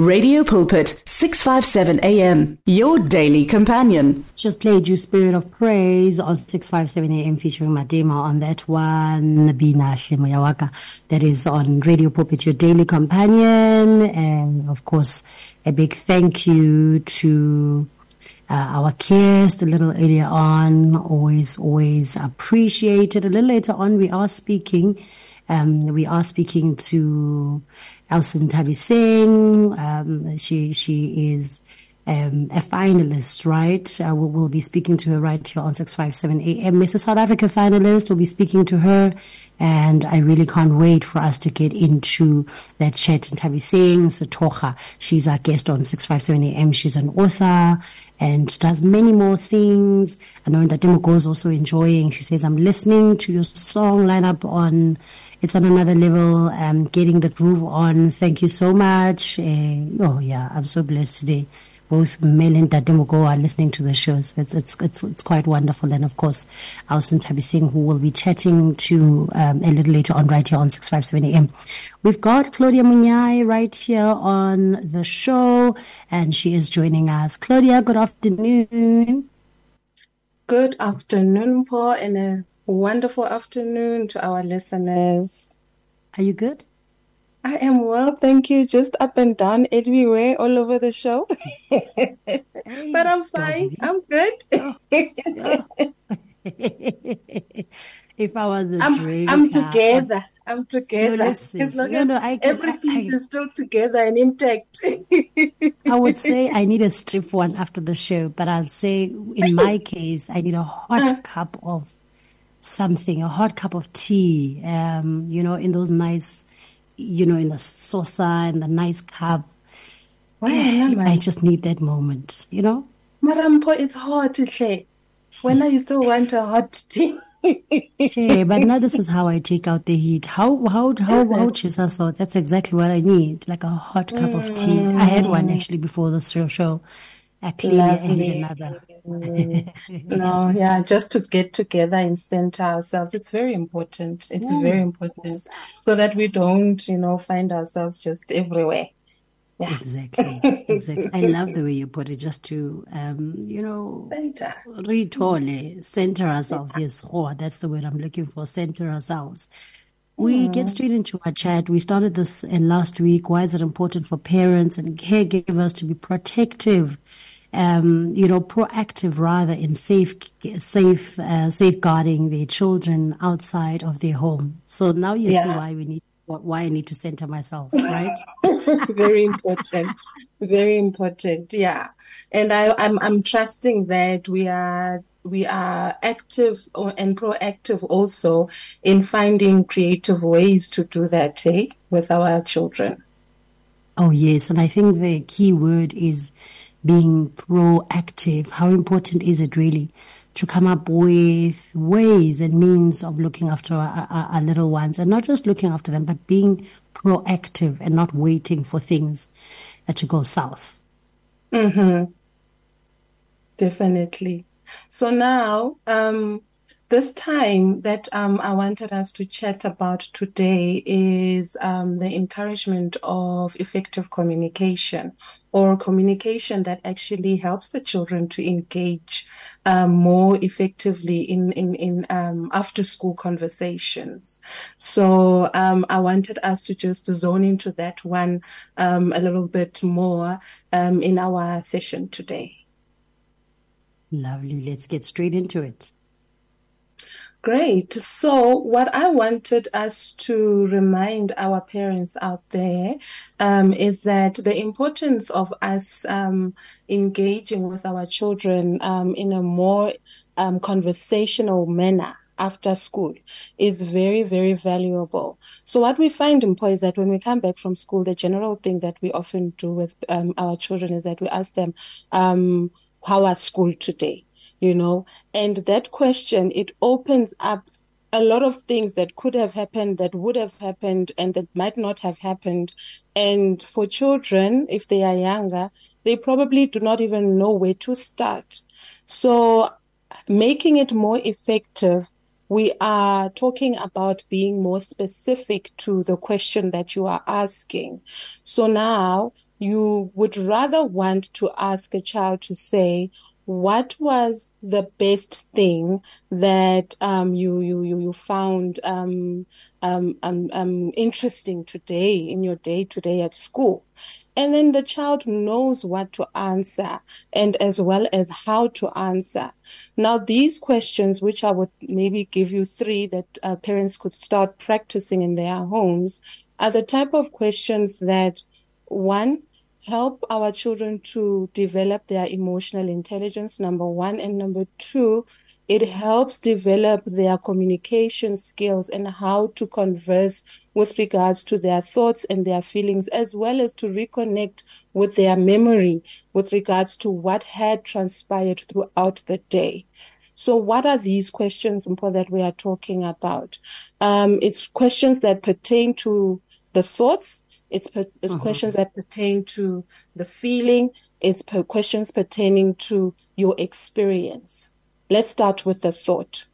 Radio Pulpit, 657 AM, your daily companion. Just played you Spirit of Praise on 657 AM featuring Madema on that one, Bina Shimoyawaka. That is on Radio Pulpit, your daily companion. And of course, a big thank you to uh, our guest a little earlier on. Always, always appreciated. A little later on, we are speaking. Um, we are speaking to Elson Thabiseng. Um, she she is um, a finalist, right? Uh, we'll, we'll, be speaking to her right here on 657 AM. Mrs. South Africa finalist, we'll be speaking to her. And I really can't wait for us to get into that chat. And Thabiseng Setocha, she's our guest on 657 AM. She's an author and does many more things. I know that Demo is also enjoying. She says, I'm listening to your song lineup on it's on another level. Um, getting the groove on. Thank you so much. Uh, oh yeah, I'm so blessed today. Both Mel and Dademogo are listening to the shows. It's, it's, it's, it's quite wonderful. And of course, Alson Thabiseng, who will be chatting to um, a little later on right here on 657 AM. We've got Claudia Munyai right here on the show, and she is joining us. Claudia, good afternoon. Good afternoon, Paul, and a Wonderful afternoon to our listeners. Are you good? I am well, thank you. Just up and down everywhere, all over the show. hey, but I'm fine. I'm good. Oh, if I was a I'm, I'm together. I'm together. No, as long no, no, I can, every piece I, is still together and intact. I would say I need a strip one after the show, but I'll say in my case, I need a hot uh, cup of something, a hot cup of tea, um, you know, in those nice, you know, in the saucer, in the nice cup. Well, yeah, I just need that moment, you know? Marampo, it's hot, hle. When I still want a hot tea. sure, but now this is how I take out the heat. How how how how chisa so that's exactly what I need. Like a hot cup mm. of tea. I had one mm. actually before the show clearly I need another. no, yeah, just to get together and center ourselves. It's very important. It's yeah, very important so that we don't, you know, find ourselves just everywhere. Yeah. Exactly. Exactly. I love the way you put it. Just to, um, you know, center, retole, center ourselves. Yeah. Yes, oh, that's the word I'm looking for. Center ourselves. We get straight into our chat. We started this uh, last week. Why is it important for parents and caregivers to be protective um, you know, proactive rather in safe, safe, uh, safeguarding their children outside of their home. So now you yeah. see why we need, why I need to center myself, right? Very important. Very important. Yeah. And I, I'm, I'm trusting that we are we are active and proactive also in finding creative ways to do that eh, with our children. Oh, yes. And I think the key word is being proactive. How important is it really to come up with ways and means of looking after our, our, our little ones and not just looking after them, but being proactive and not waiting for things to go south? Mm-hmm. Definitely. So now, um, this time that um, I wanted us to chat about today is um, the encouragement of effective communication or communication that actually helps the children to engage um, more effectively in in, in um, after school conversations. So um, I wanted us to just zone into that one um, a little bit more in our session today. Lovely. Let's get straight into it. Great. So, what I wanted us to remind our parents out there um, is that the importance of us um, engaging with our children um, in a more um, conversational manner after school is very, very valuable. So, what we find in is that when we come back from school, the general thing that we often do with um, our children is that we ask them, um, How was school today? you know? And that question it opens up a lot of things that could have happened that would have happened and that might not have happened. And for children if they are younger they probably do not even know where to start. So making it more effective we are talking about being more specific to the question that you are asking. So now you would rather want to ask a child to say, what was the best thing that um, you, you you found um, um, um, um, interesting today in your day today at school? And then the child knows what to answer and as well as how to answer. Now these questions which i would maybe give you three that uh, parents could start practicing in their homes are the type of questions that one help our children to develop their emotional intelligence, number one. And number two, it helps develop their communication skills and how to converse with regards to their thoughts and their feelings, as well as to reconnect with their memory with regards to what had transpired throughout the day. So, what are these questions that we are talking about? Um, it's questions that pertain to the thoughts, it's, per- it's uh-huh. questions that pertain to the feeling. It's per- questions pertaining to your experience. Let's start with the thought.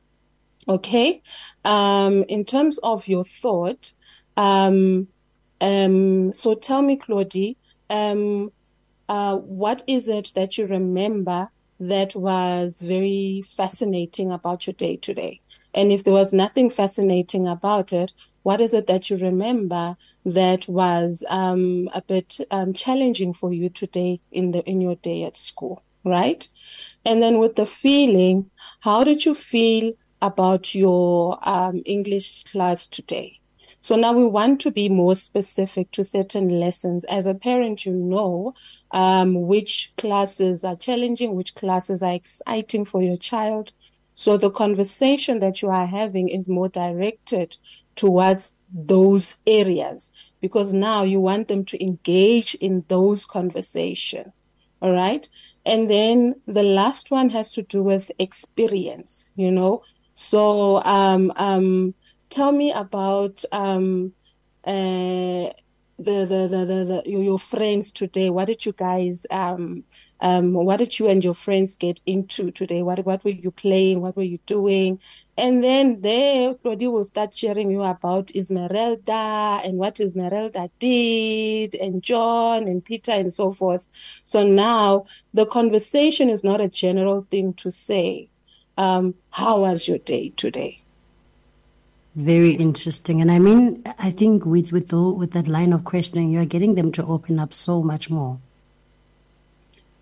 Okay. Um, in terms of your thought, um, um, so tell me, Claudie, um, uh, what is it that you remember that was very fascinating about your day today? And if there was nothing fascinating about it, what is it that you remember that was um, a bit um, challenging for you today in the in your day at school, right? And then with the feeling, how did you feel about your um, English class today? So now we want to be more specific to certain lessons. As a parent, you know um, which classes are challenging, which classes are exciting for your child. So the conversation that you are having is more directed towards those areas because now you want them to engage in those conversation all right? And then the last one has to do with experience you know? So um um tell me about um uh the the the the, the your, friends today. What did you guys um um what did you and your friends get into today? What what were you playing? What were you doing? And then there Claudie will start sharing you about Esmeralda and what Esmeralda did and John and Peter and so forth. So now the conversation is not a general thing to say. Um how was your day today? Very interesting. And I mean, I think with with the, with that line of questioning, you're getting them to open up so much more.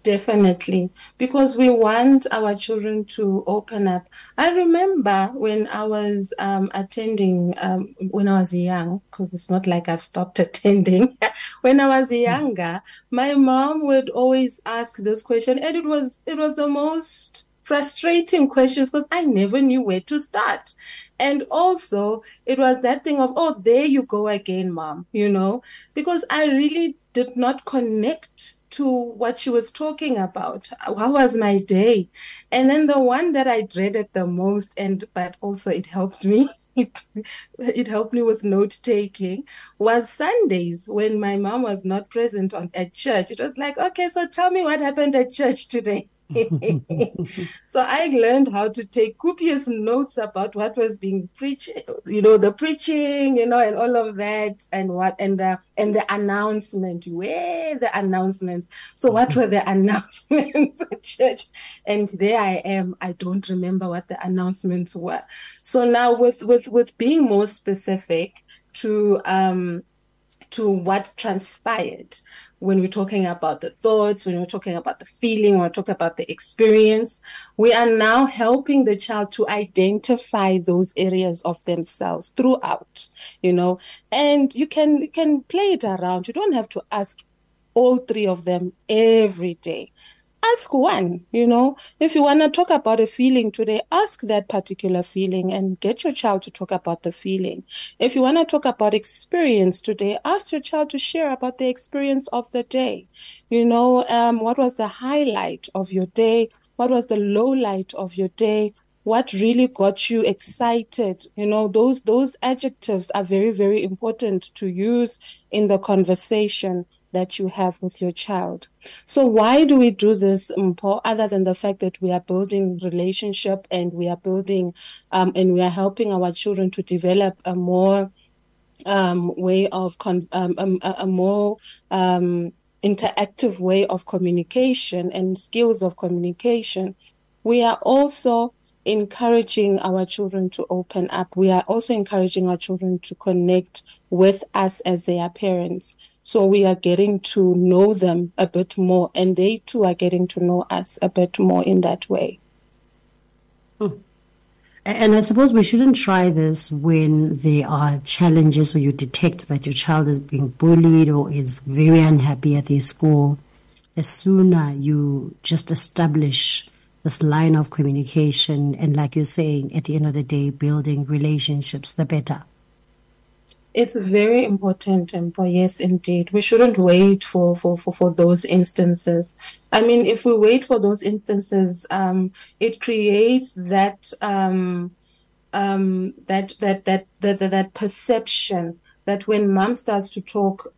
Definitely, because we want our children to open up. I remember when I was um, attending, um, when I was young, because it's not like I've stopped attending. when I was younger, my mom would always ask this question, and it was it was the most frustrating questions because I never knew where to start. And also, it was that thing of, oh, there you go again, mom, you know, because I really did not connect to what she was talking about. How was my day? And then the one that I dreaded the most, and but also it helped me. It, it helped me with note taking was Sundays when my mom was not present on, at church. It was like, okay, so tell me what happened at church today. so I learned how to take copious notes about what was being preached, you know, the preaching, you know, and all of that, and what and the and the announcement. Where the announcements? So what were the announcements at church? And there I am. I don't remember what the announcements were. So now with with with being more specific to um to what transpired. When we're talking about the thoughts, when we're talking about the feeling, when we're talking about the experience, we are now helping the child to identify those areas of themselves throughout, you know, and you can, you can play it around. You don't have to ask all three of them every day ask one you know. If you want to talk about a feeling today ask that particular feeling and get your child to talk about the feeling. If you want to talk about experience today ask your child to share about the experience of the day. You know um, what was the highlight of your day? What was the low light of your day? What really got you excited? You know those those adjectives are very very important to use in the conversation that you have with your child. So why do we do this, Paul, other than the fact that we are building relationship and we are building um, and we are helping our children to develop a more um, way of con- um, um a, a, more um, interactive way of communication and skills of communication, we are also encouraging our children to open up. We are also encouraging our children to connect with us as their parents. So we are getting to know them a bit more, and they too are getting to know us a bit more in that way. Hmm. And I suppose we shouldn't try this when there are challenges or you detect that your child is being bullied or is very unhappy at their school. The sooner you just establish this line of communication and, like you're saying, at the end of the day, building relationships, the better. It's very important, Tempo. Yes, indeed. We shouldn't wait for, for, for, for those instances. I mean, if we wait for those instances, um, it creates that, um, um, that, that, that, that, that, that perception that when mom starts to talk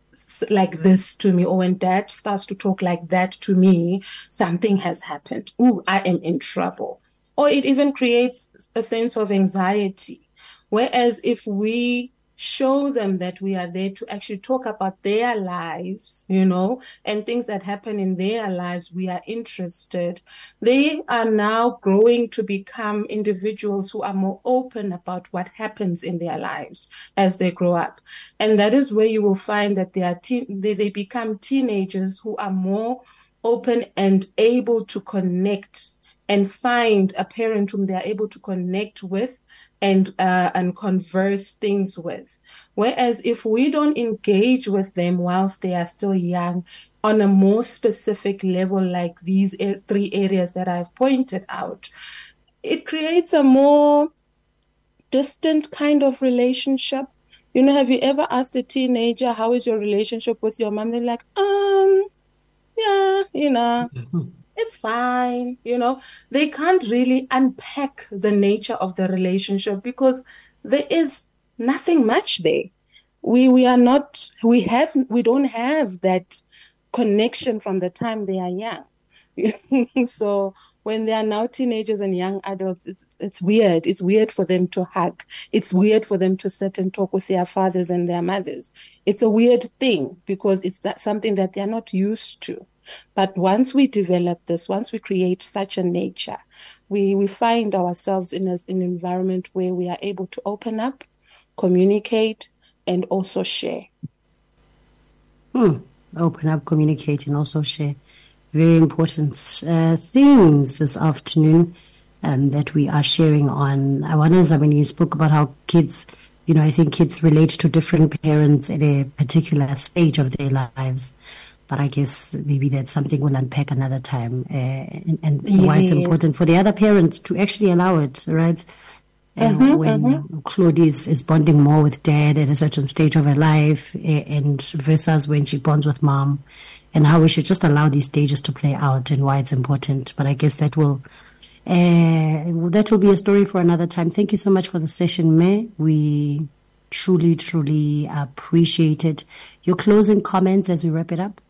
like this to me, or when dad starts to talk like that to me, something has happened. Ooh, I am in trouble. Or it even creates a sense of anxiety. Whereas if we show them that we are there to actually talk about their lives, you know, and things that happen in their lives. We are interested. They are now growing to become individuals who are more open about what happens in their lives as they grow up. And that is where you will find that they are teen- they, they become teenagers who are more open and able to connect and find a parent whom they are able to connect with and uh, and converse things with. Whereas if we don't engage with them whilst they are still young on a more specific level, like these three areas that I've pointed out, it creates a more distant kind of relationship. You know, have you ever asked a teenager how is your relationship with your mom? They're like, um, yeah, you know. It's fine. You know, they can't really unpack the nature of the relationship because there is nothing much there. We we are not we have we don't have that connection from the time they are young. so when they are now teenagers and young adults, it's it's weird. It's weird for them to hug. It's weird for them to sit and talk with their fathers and their mothers. It's a weird thing because it's that something that they are not used to. But once we develop this, once we create such a nature, we, we find ourselves in, a, in an environment where we are able to open up, communicate, and also share. Hmm. Open up, communicate, and also share. Very important uh, things this afternoon um, that we are sharing on. I wonder, when you spoke about how kids, you know, I think kids relate to different parents at a particular stage of their lives. But I guess maybe that's something we'll unpack another time, uh, and, and yes. why it's important for the other parent to actually allow it, right? Mm-hmm, when mm-hmm. Claudie is bonding more with dad at a certain stage of her life, and versus when she bonds with mom, and how we should just allow these stages to play out and why it's important. But I guess that will uh, that will be a story for another time. Thank you so much for the session, May. We truly, truly appreciate it. Your closing comments as we wrap it up.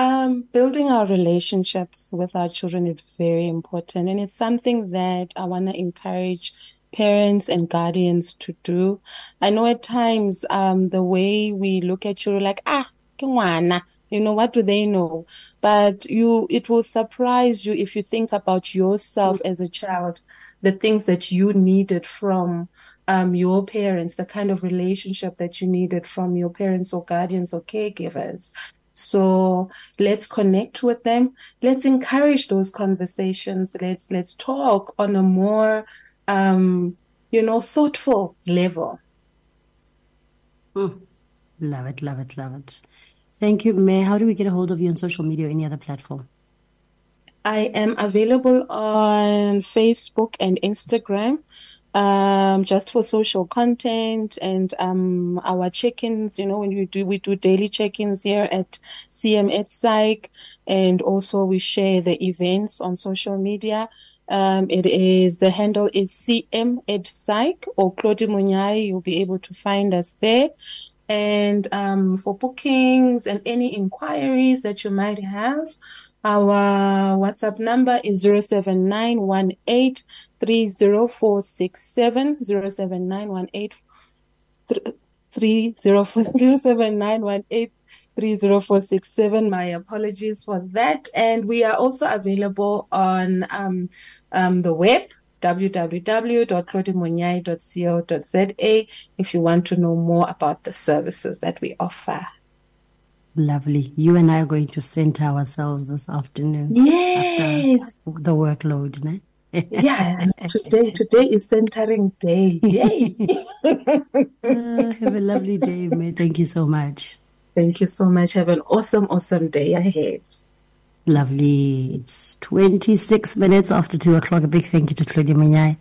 Um, building our relationships with our children is very important, and it's something that I want to encourage parents and guardians to do. I know at times um, the way we look at children, like ah, you know what do they know? But you, it will surprise you if you think about yourself as a child, the things that you needed from um, your parents, the kind of relationship that you needed from your parents or guardians or caregivers. So let's connect with them. Let's encourage those conversations. Let's let's talk on a more um, you know, thoughtful level. Mm. Love it, love it, love it. Thank you, May. How do we get a hold of you on social media or any other platform? I am available on Facebook and Instagram um, just for social content and um, our check-ins. You know, when we do we do daily check-ins here at CM Ed Psych, and also we share the events on social media. Um, it is the handle is CM Ed Psych or Claudie Munyai. You'll be able to find us there. And um, for bookings and any inquiries that you might have, our WhatsApp number is 07918 30467 07918 304 30467. My apologies for that. And we are also available on um, um, the web www.claudimonyai.co.za if you want to know more about the services that we offer. Lovely. You and I are going to center ourselves this afternoon. Yes. After the workload, ne? yeah, today today is centering day. Yay! uh, have a lovely day, May. Thank you so much. Thank you so much. Have an awesome, awesome day ahead. Lovely. It's 26 minutes after 2 o'clock. A big thank you to Claudia Munyai,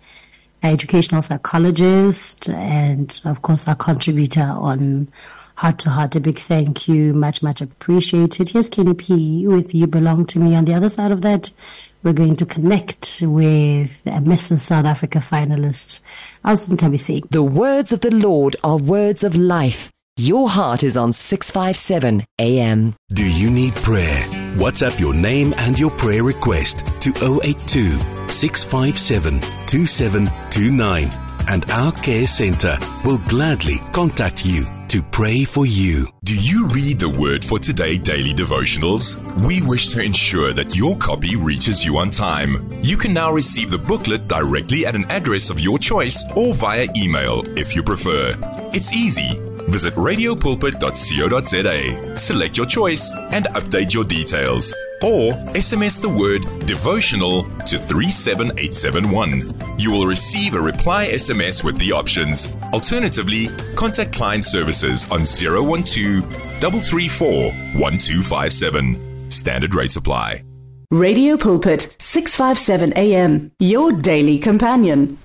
our educational psychologist, and of course, our contributor on Heart to Heart. A big thank you. Much, much appreciated. Here's Kenny P with You Belong to Me. On the other side of that, we're going to connect with a Mrs. South Africa finalist, Alison Tabisi. The words of the Lord are words of life. Your heart is on 657 AM. Do you need prayer? WhatsApp your name and your prayer request to 082 657 2729 and our care center will gladly contact you to pray for you. Do you read the Word for Today daily devotionals? We wish to ensure that your copy reaches you on time. You can now receive the booklet directly at an address of your choice or via email if you prefer. It's easy. Visit radiopulpit.co.za, select your choice, and update your details. Or SMS the word devotional to 37871. You will receive a reply SMS with the options. Alternatively, contact client services on 012 334 1257. Standard rates apply. Radio Pulpit, 657 AM, your daily companion.